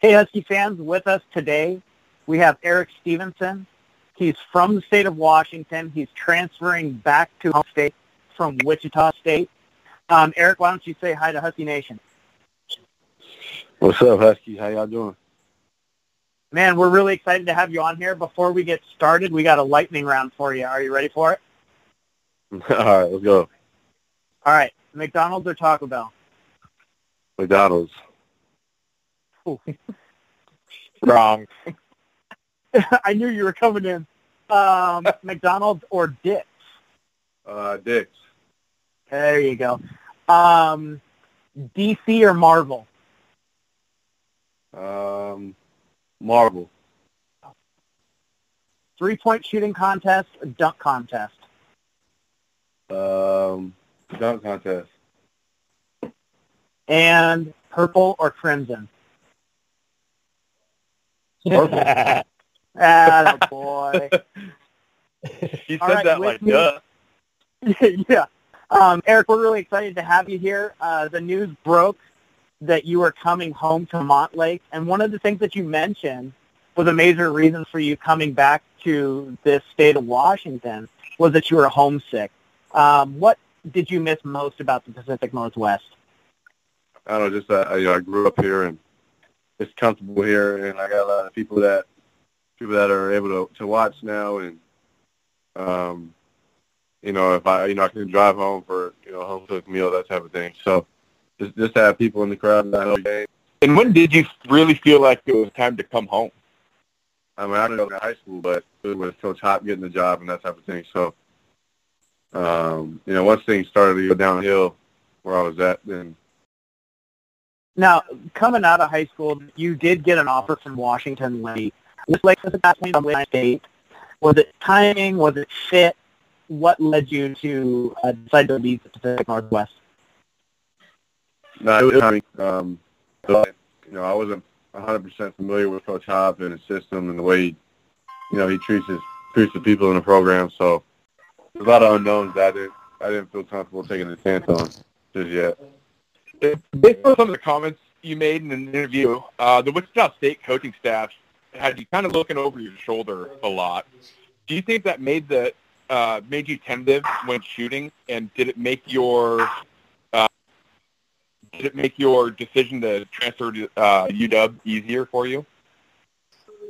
Hey, Husky fans, with us today, we have Erik Stevenson. He's from the state of Washington. He's transferring back to home state from Wichita State. Um, Erik, why don't you say hi to Husky Nation? What's up, Husky? How y'all doing? Man, we're really excited to have you on here. Before we get started, we got a lightning round for you. Are you ready for it? All right, let's go. All right, McDonald's or Taco Bell? McDonald's. Wrong. I knew you were coming in. Um, McDonald's or Dick's? Uh, Dick's. There you go. Um, DC or Marvel? Um, Marvel. Three-point shooting contest dunk contest? Um, dunk contest. And purple or crimson? Purple. Ah, boy. He said right, that like me- duh. yeah. Um, Erik, we're really excited to have you here. Uh, the news broke that you were coming home to Montlake, and one of the things that you mentioned was a major reason for you coming back to this state of Washington was that you were homesick. Um, what did you miss most about the Pacific Northwest? I don't know, just that you know, I grew up here and it's comfortable here, and I got a lot of people that people that are able to to watch now, and um, you know, if I you know I can drive home for you know a home cooked meal, that type of thing. So just just to have people in the crowd that the game. And when did you really feel like it was time to come home? I mean, I didn't know in high school, but it was Coach Hop getting the job and that type of thing. So, um, you know, once things started to go downhill where I was at, then Now, coming out of high school, you did get an offer from Washington late. Was like at that point Washington State. Was it timing? Was it fit? What led you to uh, decide to leave the Pacific Northwest? no, it was timing. Um, but, you know, I wasn't 100% familiar with Coach Hop and his system and the way, he, you know, he treats his treats the people in the program. So there's a lot of unknowns that I didn't I didn't feel comfortable taking a chance on just yet. Based on some of the comments you made in an interview, uh, the Wichita State coaching staff had you kind of looking over your shoulder a lot. Do you think that made the uh, made you tentative when shooting, and did it make your uh, did it make your decision to transfer to uh, UW easier for you?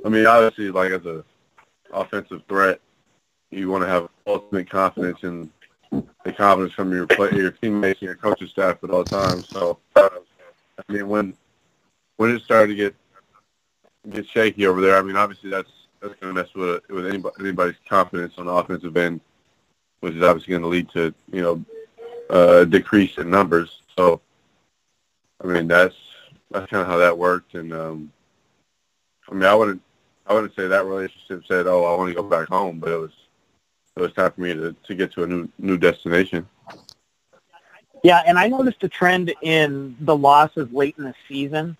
I mean, obviously, like as a offensive threat, you want to have ultimate confidence in the confidence from your play, your teammates and your coaching staff at all times. So, uh, I mean, when when it started to get get shaky over there, I mean, obviously that's that's going to mess with with anybody, anybody's confidence on the offensive end, which is obviously going to lead to you know uh, decrease in numbers. So, I mean, that's that's kind of how that worked, and um, I mean, I wouldn't I wouldn't say that relationship said, "Oh, I want to go back home," but it was it was time for me to to get to a new new destination. Yeah, and I noticed a trend in the losses late in the season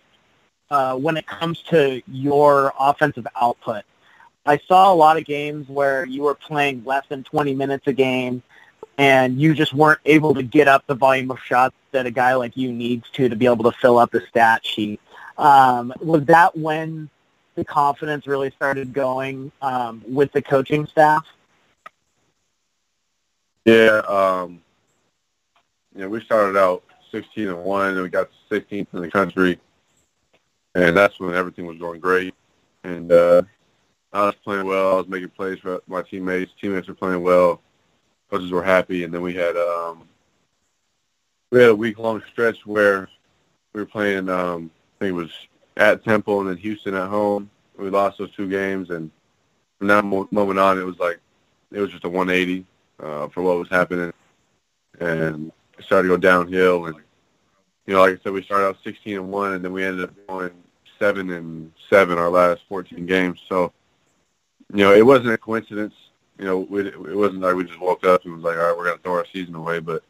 uh, when it comes to your offensive output. I saw a lot of games where you were playing less than 20 minutes a game, and you just weren't able to get up the volume of shots that a guy like you needs to to be able to fill up the stat sheet. Um, was that when the confidence really started going um, with the coaching staff? Yeah, um, you know, we started out 16 and one, and we got 16th in the country, and that's when everything was going great. And uh, I was playing well. I was making plays for my teammates. Teammates were playing well. Coaches were happy, and then we had um, we had a week long stretch where we were playing. Um, I think it was at Temple and then Houston at home. We lost those two games, and from that moment on, it was like it was just a 180 uh, for what was happening, and it started to go downhill. And you know, like I said, we started out 16 and one, and then we ended up going seven and seven our last 14 games. So, you know, it wasn't a coincidence. You know, we, it wasn't like we just woke up and was like, all right, we're to throw our season away. But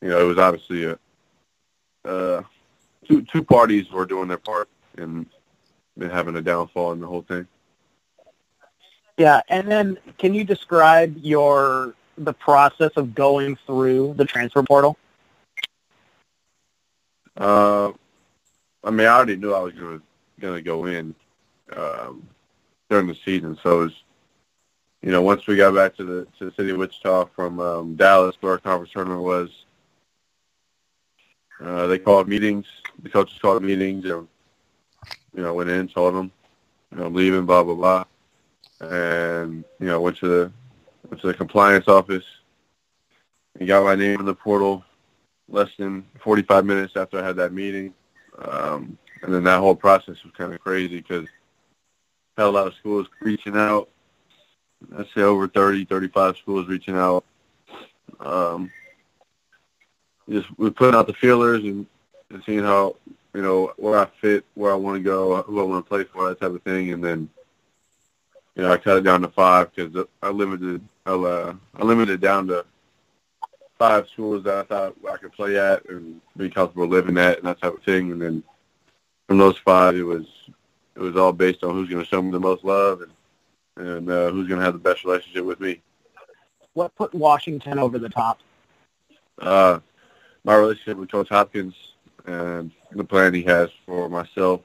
you know, it was obviously a uh, two two parties were doing their part in, in having a downfall in the whole thing. Yeah, and then can you describe your the process of going through the transfer portal? Uh, I mean, I already knew I was going to going to go in um, during the season. So it was, you know, once we got back to the to the city of Wichita from um, Dallas, where our conference tournament was, uh, they called meetings. The coaches called meetings, and you know, went in, told them, you know, I'm leaving, blah blah blah, and you know, went to the went to the compliance office and got my name in the portal less than 45 minutes after I had that meeting. Um, and then that whole process was kind of crazy because had a lot of schools reaching out. I'd say over 30, 35 schools reaching out. Um, just we're putting out the feelers and, and seeing how you know where I fit, where I want to go, who I want to play for, that type of thing. And then you know I cut it down to five because I limited I, uh, I limited down to five schools that I thought I could play at and be comfortable living at and that type of thing. And then from those five, it was it was all based on who's going to show me the most love and and uh, who's going to have the best relationship with me. What put Washington over the top? Uh, my relationship with Coach Hopkins and the plan he has for myself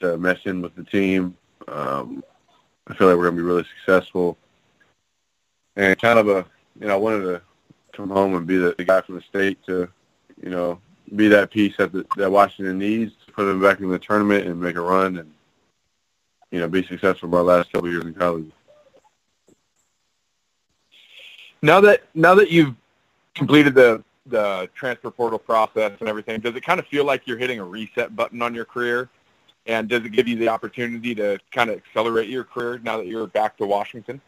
to mesh in with the team. Um, I feel like we're going to be really successful. And kind of a, you know, I wanted to come home and be the, the guy from the state to, you know, be that piece that the, that Washington needs to put them back in the tournament and make a run and you know be successful my last couple years in college. Now that now that you've completed the the transfer portal process and everything, does it kind of feel like you're hitting a reset button on your career? And does it give you the opportunity to kind of accelerate your career now that you're back to Washington?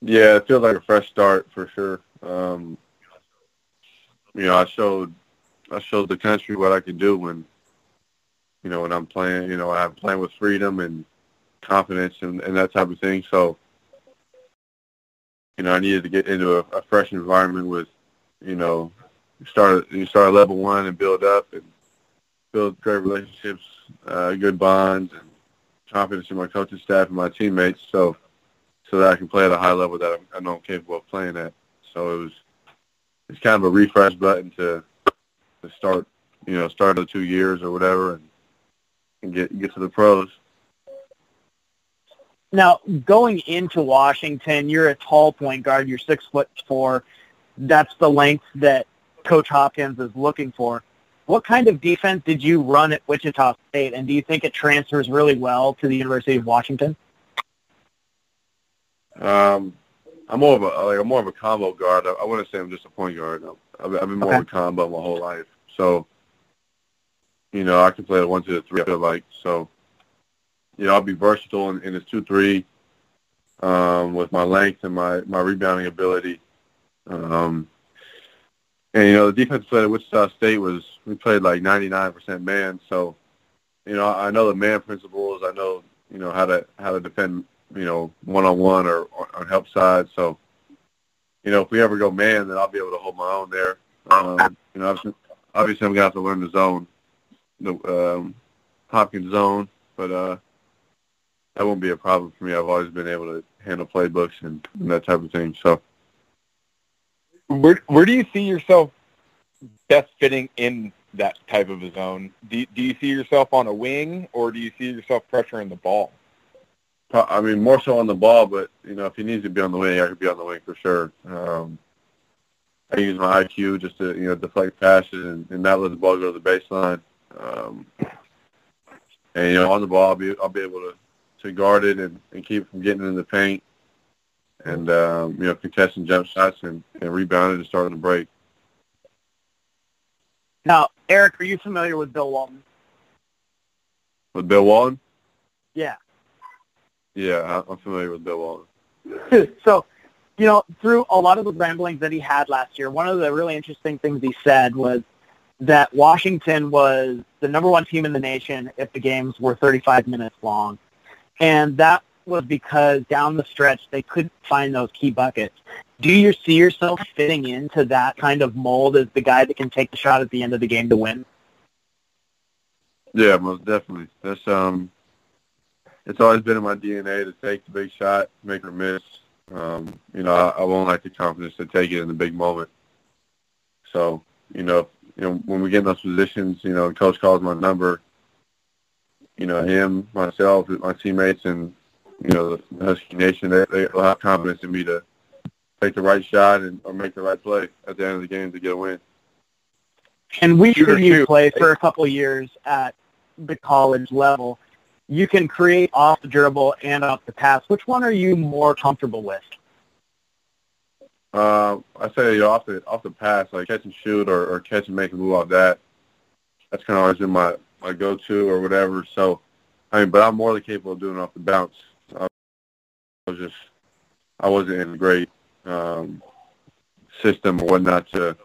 Yeah, it feels like a fresh start for sure. Um, you know, I showed I showed the country what I could do when you know when I'm playing. You know, I'm playing with freedom and confidence and, and that type of thing. So, you know, I needed to get into a, a fresh environment with, you know, start you start level one and build up and build great relationships, uh, good bonds, and confidence in my coaching staff and my teammates. So so that I can play at a high level that I'm, I know I'm capable of playing at. So it was it's kind of a refresh button to to start you know start the two years or whatever and, and get get to the pros. Now, going into Washington, you're a tall point guard. You're six foot four. That's the length that Coach Hopkins is looking for. What kind of defense did you run at Wichita State, and do you think it transfers really well to the University of Washington? Um, I'm more of a like I'm more of a combo guard. I, I wouldn't say I'm just a point guard. I've, I've been more okay. of a combo my whole life. So, you know, I can play a one, two, three. I feel like so. You know, I'll be versatile in, in this two, three, um, with my length and my my rebounding ability. Um, and you know, the defense play at Wichita State was we played like 99% man. So, you know, I know the man principles. I know you know how to how to defend you know, one on one or on help side. So, you know, if we ever go man, then I'll be able to hold my own there. Um, you know, obviously, obviously I'm gonna have to learn the zone, the um, Hopkins zone, but uh, that won't be a problem for me. I've always been able to handle playbooks and, and that type of thing. So, where where do you see yourself best fitting in that type of a zone? Do do you see yourself on a wing, or do you see yourself pressuring the ball? I mean, more so on the ball, but you know, if he needs to be on the wing, I could be on the wing for sure. Um, I use my IQ just to you know deflect passes and, and not let the ball go to the baseline. Um, and you know, on the ball, I'll be I'll be able to to guard it and, and keep it from getting in the paint, and um, you know, contesting jump shots and, and rebounding and starting to break. Now, Erik, are you familiar with Bill Walton? With Bill Walton? Yeah. Yeah, I'm familiar with Bill Walton. so, you know, through a lot of the ramblings that he had last year, one of the really interesting things he said was that Washington was the number one team in the nation if the games were 35 minutes long. And that was because down the stretch they couldn't find those key buckets. Do you see yourself fitting into that kind of mold as the guy that can take the shot at the end of the game to win? Yeah, most definitely. That's um it's always been in my DNA to take the big shot, make or miss. Um, you know, I, I won't lack the confidence to take it in the big moment. So, you know, you know, when we get in those positions, you know, coach calls my number, you know, him, myself, my teammates, and you know, the Husky Nation, they they'll have confidence in me to take the right shot and or make the right play at the end of the game to get a win. And we've seen you play for a couple of years at the college level. You can create off the dribble and off the pass. Which one are you more comfortable with? Uh, I say you off the off the pass, like catch and shoot or, or catch and make a move off that. That's kind of always been my my go-to or whatever. So, I mean, but I'm more than capable of doing it off the bounce. I was just I wasn't in a great um, system or whatnot to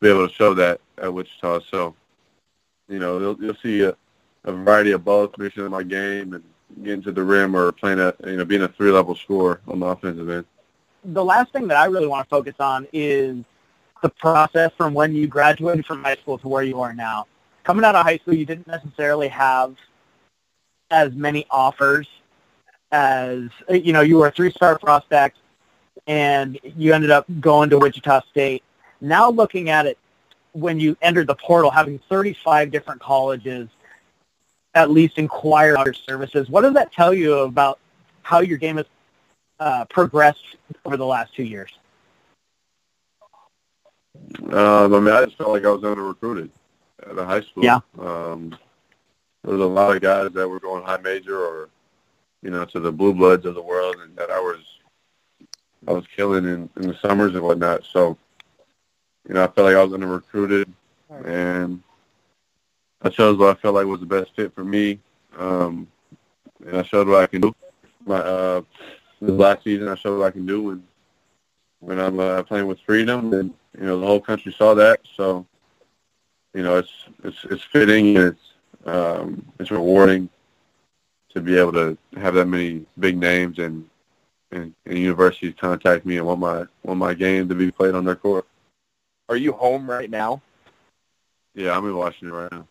be able to show that at Wichita. So, you know, you'll, you'll see a, a variety of both mixing in my game and getting to the rim or playing a you know being a three-level scorer on the offensive end the last thing that I really want to focus on is the process from when you graduated from high school to where you are now. Coming out of high school, you didn't necessarily have as many offers as, you know, you were a three-star prospect and you ended up going to Wichita State. Now looking at it, when you entered the portal, having 35 different colleges at least inquire about your services, what does that tell you about how your game has uh, progressed over the last two years? Um, I mean, I just felt like I was under recruited at a high school. Yeah. Um, there was a lot of guys that were going high major or, you know, to the blue bloods of the world, and that I was, I was killing in, in the summers and whatnot. So, you know, I felt like I was under recruited, and I chose what I felt like was the best fit for me, um, and I showed what I can do. My uh, this last season, I showed what I can do when when I'm uh, playing with freedom, and you know the whole country saw that. So, you know, it's it's it's fitting and it's um, it's rewarding to be able to have that many big names and, and and universities contact me and want my want my game to be played on their court. Are you home right now? Yeah, I'm in Washington right now.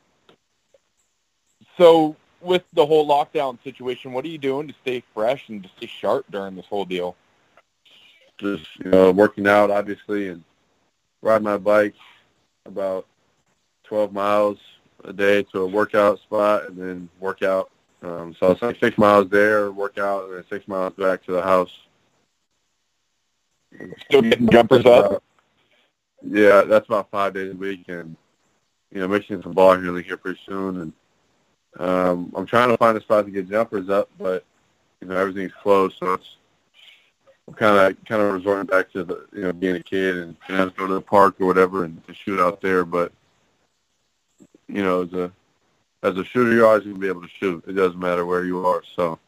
So with the whole lockdown situation, what are you doing to stay fresh and to stay sharp during this whole deal? Just you know, working out obviously, and ride my bike about 12 miles a day to a workout spot, and then work out. Um, so it's like six miles there, work out, and then six miles back to the house. Still getting jumpers up. Yeah, that's about five days a week, and you know, mixing some ball here here pretty soon, and um, I'm trying to find a spot to get jumpers up, but you know everything's closed, so it's I'm kind of kind of resorting back to the you know being a kid and you know, go to the park or whatever and, shoot out there. But you know, as a as a shooter, you're always going to be able to shoot. It doesn't matter where you are. So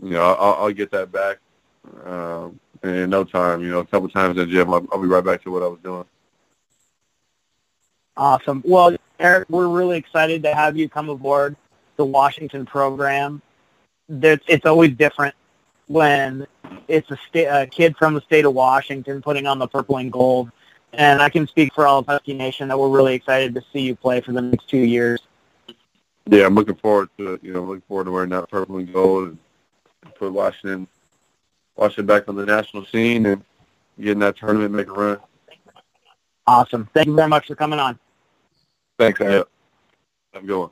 you know, I'll, I'll get that back um, in no time. You know, a couple times in the gym, I'll, I'll be right back to what I was doing. Awesome. Well, Erik, we're really excited to have you come aboard the Washington program. It's always different when it's a, sta- a kid from the state of Washington putting on the purple and gold. And I can speak for all of Husky Nation that we're really excited to see you play for the next two years. Yeah, I'm looking forward to you know looking forward to wearing that purple and gold and put Washington Washington back on the national scene and getting that tournament, make a run. Awesome. Thank you very much for coming on. Thanks, Erik. Have a good one.